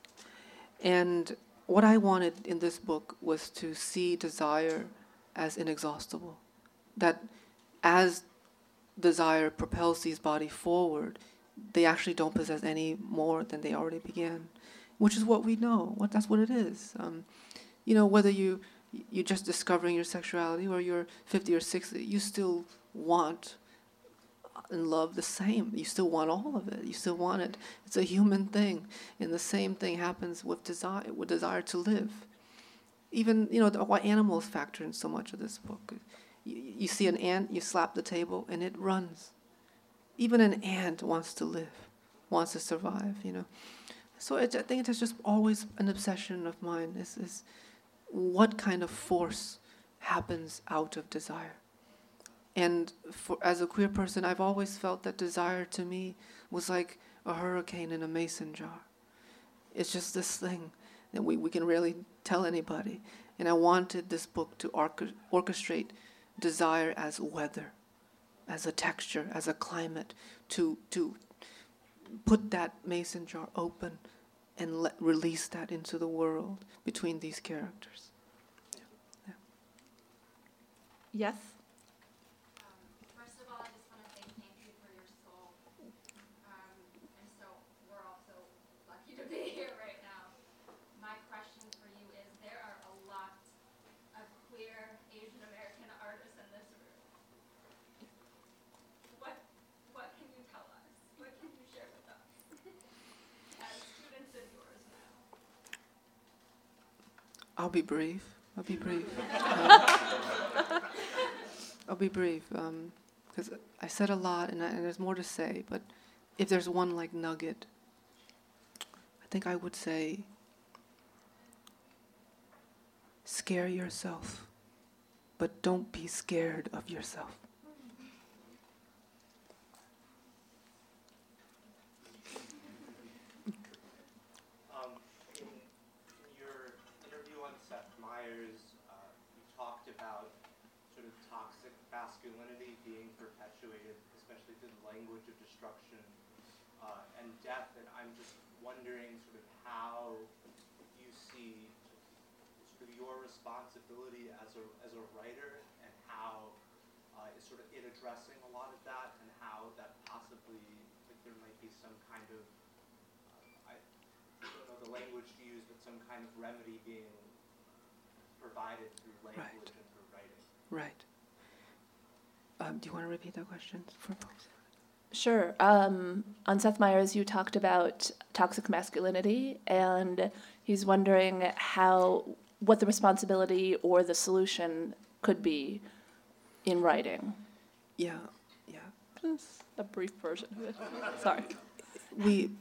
And what I wanted in this book was to see desire as inexhaustible. That as desire propels these bodies forward, they actually don't possess any more than they already began, which is what we know. What that's what it is. Um, you know, whether you you're just discovering your sexuality or you're 50 or 60, you still want and love the same. You still want all of it. You still want it. It's a human thing, and the same thing happens with desire. With desire to live. Even you know why animals factor in so much of this book. You, you see an ant, you slap the table, and it runs. Even an ant wants to live, wants to survive. You know. So it, I think it's just always an obsession of mine. Is is what kind of force happens out of desire. And for, as a queer person, I've always felt that desire to me was like a hurricane in a mason jar. It's just this thing that we, we can really tell anybody. And I wanted this book to orchestrate desire as weather, as a texture, as a climate, to, to put that mason jar open and let, release that into the world between these characters. Yes? Um, first of all, I just want to say thank you for your soul. Um, and so we're all so lucky to be here right now. My question for you is there are a lot of queer Asian American artists in this room. What what can you tell us? What can you share with us as students of yours now? I'll be brief. I'll be brief. Um, I'll be brief because I said a lot and, I, and there's more to say. But if there's one like nugget, I think I would say scare yourself, but don't be scared of yourself. Um, in, in your interview on Seth Meyers, uh, you talked about sort of toxic masculinity being perpetuated, especially through the language of destruction uh, and death. And I'm just wondering sort of how you see sort of your responsibility as a, as a writer and how uh, is sort of in addressing a lot of that and how that possibly, like there might be some kind of uh, I don't know the language to use, but some kind of remedy being provided through language and through writing. Right. Um, do you want to repeat that question for folks? Sure. Um, on Seth Meyers, you talked about toxic masculinity, and he's wondering how, what the responsibility or the solution could be in writing. Yeah, yeah. Just a brief version of it. Sorry. We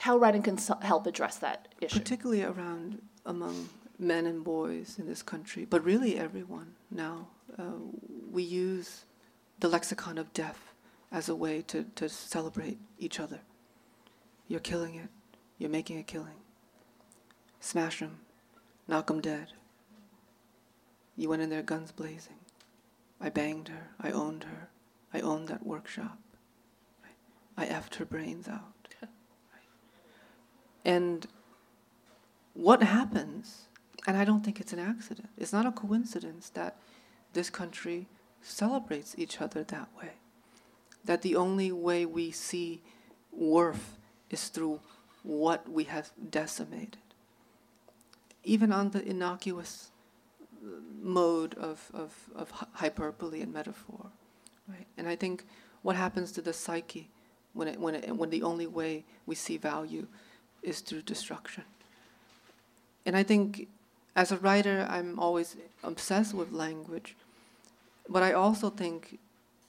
How writing can so- help address that issue. particularly around among men and boys in this country, but really everyone now. Uh, we use the lexicon of death as a way to, to celebrate each other. You're killing it. You're making a killing. Smash them. Knock them dead. You went in there guns blazing. I banged her. I owned her. I owned that workshop. I effed her brains out. And what happens, and I don't think it's an accident, it's not a coincidence that this country celebrates each other that way. That the only way we see worth is through what we have decimated. Even on the innocuous uh, mode of, of, of hyperbole and metaphor. Right? And I think what happens to the psyche when, it, when, it, when the only way we see value is through destruction. And I think as a writer, I'm always obsessed with language, but I also think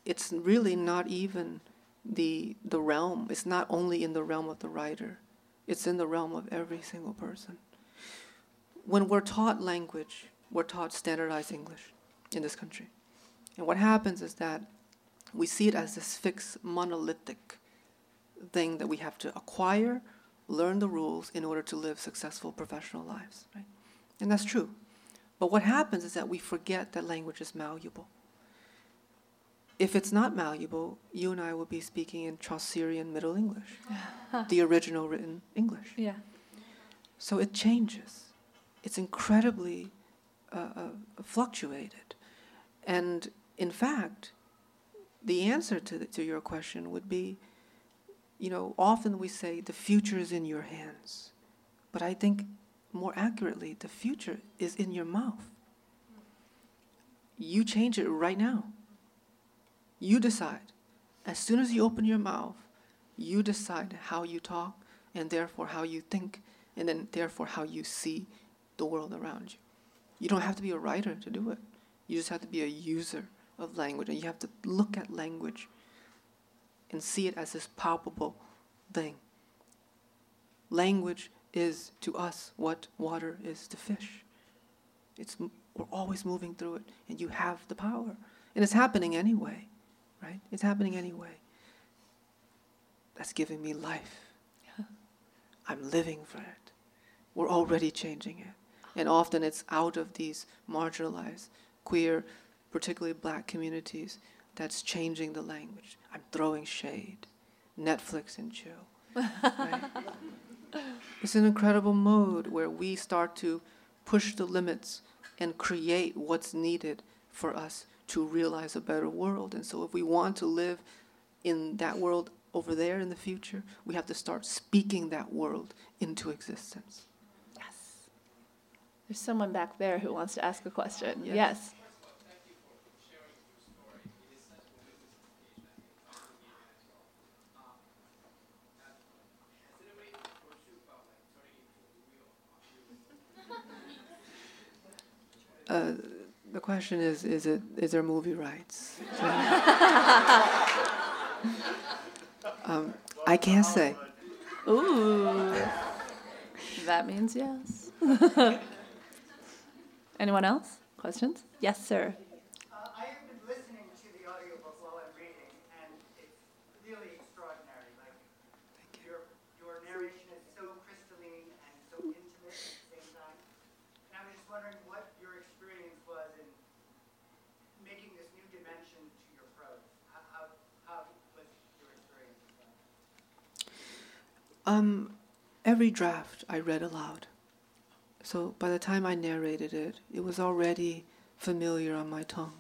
it's really not even the, the realm, it's not only in the realm of the writer, it's in the realm of every single person. When we're taught language, we're taught standardized English in this country. And what happens is that we see it as this fixed, monolithic thing that we have to acquire, learn the rules in order to live successful professional lives, right? And that's true. But what happens is that we forget that language is malleable. If it's not malleable, you and I will be speaking in Chaucerian Middle English, the original written English. Yeah. So it changes. It's incredibly uh, uh, fluctuated. And in fact, the answer to, the, to your question would be you know, often we say the future is in your hands. But I think more accurately, the future is in your mouth. You change it right now. You decide. As soon as you open your mouth, you decide how you talk, and therefore how you think, and then therefore how you see the world around you. You don't have to be a writer to do it. You just have to be a user of language, and you have to look at language and see it as this palpable thing. Language is to us what water is to fish. It's, we're always moving through it, and you have the power. And it's happening anyway, right? It's happening anyway. That's giving me life. I'm living for it. We're already changing it. And often it's out of these marginalized, queer, particularly black communities that's changing the language. I'm throwing shade. Netflix and chill. Right? it's an incredible mode where we start to push the limits and create what's needed for us to realize a better world. And so, if we want to live in that world over there in the future, we have to start speaking that world into existence. Yes. There's someone back there who wants to ask a question. Yes. yes. Uh, the question is: Is it is there movie rights? um, I can't say. Ooh. That means yes. Anyone else? Questions? Yes, sir. Uh, I have been listening to the audiobook while I'm reading, and it's really extraordinary. Like, your, your narration is so crystalline and so intimate at the same time. And I was just wondering what your experience was in making this new dimension to your prose. How, how, how was your experience with that? Um, every draft I read aloud. So by the time I narrated it, it was already familiar on my tongue.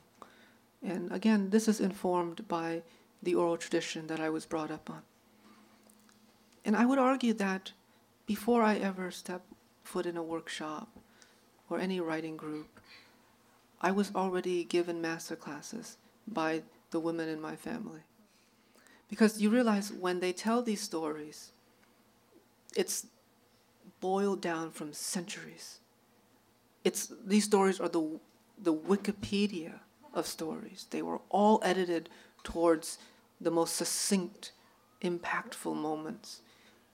And again, this is informed by the oral tradition that I was brought up on. And I would argue that before I ever stepped foot in a workshop or any writing group, I was already given master classes by the women in my family. Because you realize when they tell these stories, it's boiled down from centuries. It's these stories are the the Wikipedia of stories. They were all edited towards the most succinct, impactful moments.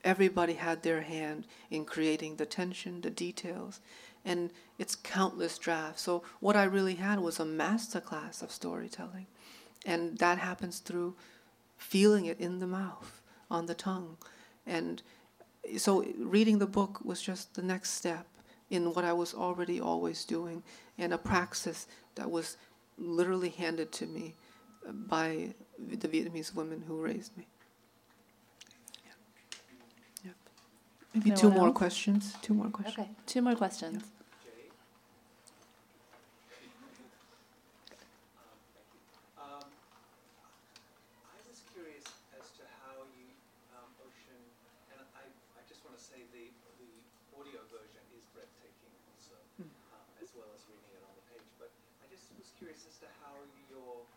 Everybody had their hand in creating the tension, the details, and it's countless drafts. So what I really had was a masterclass of storytelling. And that happens through feeling it in the mouth, on the tongue. And so reading the book was just the next step in what I was already always doing, and a praxis that was literally handed to me by the Vietnamese women who raised me. Yeah. Yep. Maybe two more else? questions. Two more questions. Okay, two more questions. Um, I was curious as to how you, um, Ocean, and I, I just want to say the, the audio version is breathtaking also, um, as well as reading it on the page. But I just was curious as to how your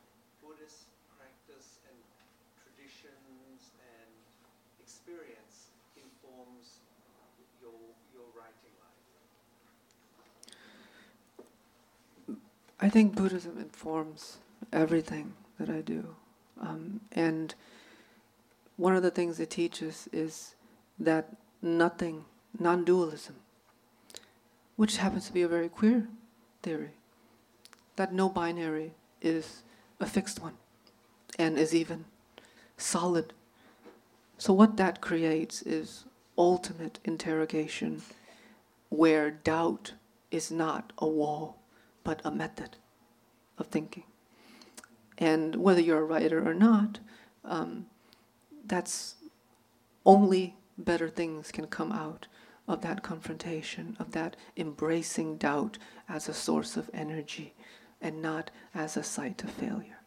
Buddhist practice and traditions and experience informs your, your writing life. I think Buddhism informs everything that I do. Um, and one of the things it teaches is that nothing, non dualism, which happens to be a very queer theory, that no binary is a fixed one and is even solid. So, what that creates is ultimate interrogation where doubt is not a wall but a method of thinking. And whether you're a writer or not, um, that's only better things can come out of that confrontation, of that embracing doubt as a source of energy and not as a site of failure.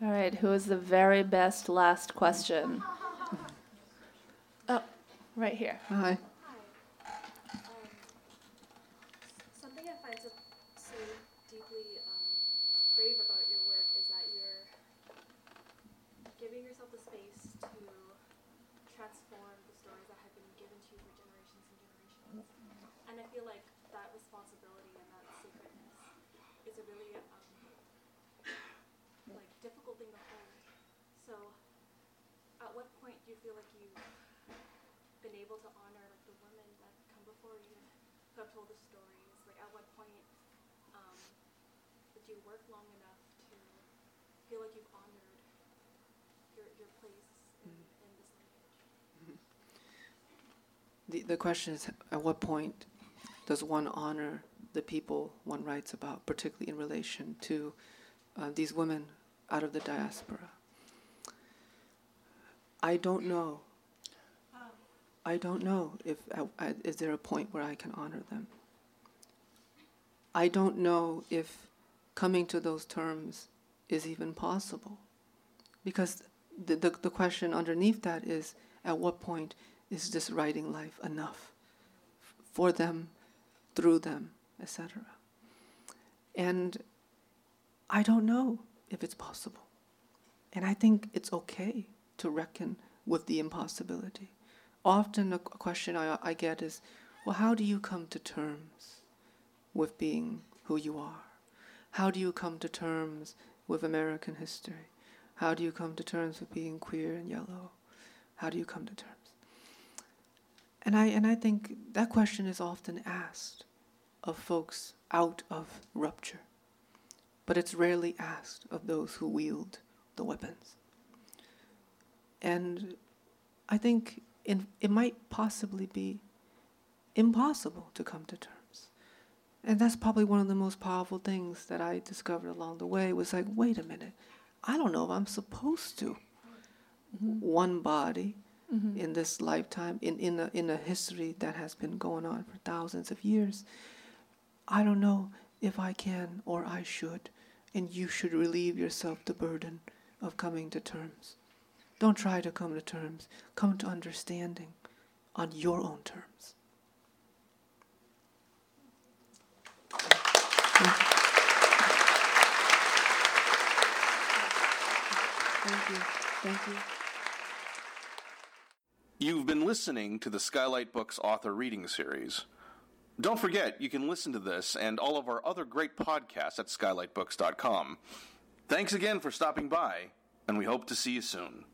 All right, who is the very best last question? Oh, right here. Hi. Something I find so, so deeply um, brave about your work is that you're giving yourself the space to transform the stories that have been given to you for generations and generations. And I feel like that responsibility and that sacredness is a really um, like difficult thing to hold. So, at what point do you feel like you've been able to honor like the women that come before you have told the stories? Like, at what point um, you work long enough to feel like you've honored your, your place in, in this lineage? The, the question is at what point does one honor the people one writes about, particularly in relation to uh, these women out of the diaspora? I don't know. I don't know if I, is there a point where I can honor them. I don't know if coming to those terms is even possible, because the, the the question underneath that is at what point is this writing life enough for them, through them, etc. And I don't know if it's possible. And I think it's okay to reckon with the impossibility. Often, a question I, I get is well, how do you come to terms with being who you are? How do you come to terms with American history? How do you come to terms with being queer and yellow? How do you come to terms? And I, and I think that question is often asked of folks out of rupture, but it's rarely asked of those who wield the weapons. And I think in, it might possibly be impossible to come to terms. And that's probably one of the most powerful things that I discovered along the way was like, wait a minute, I don't know if I'm supposed to. Mm-hmm. One body mm-hmm. in this lifetime, in, in, a, in a history that has been going on for thousands of years. I don't know if I can or I should, and you should relieve yourself the burden of coming to terms. Don't try to come to terms, come to understanding on your own terms. Thank you. Thank you. You've been listening to the Skylight Books author reading series. Don't forget, you can listen to this and all of our other great podcasts at skylightbooks.com. Thanks again for stopping by, and we hope to see you soon.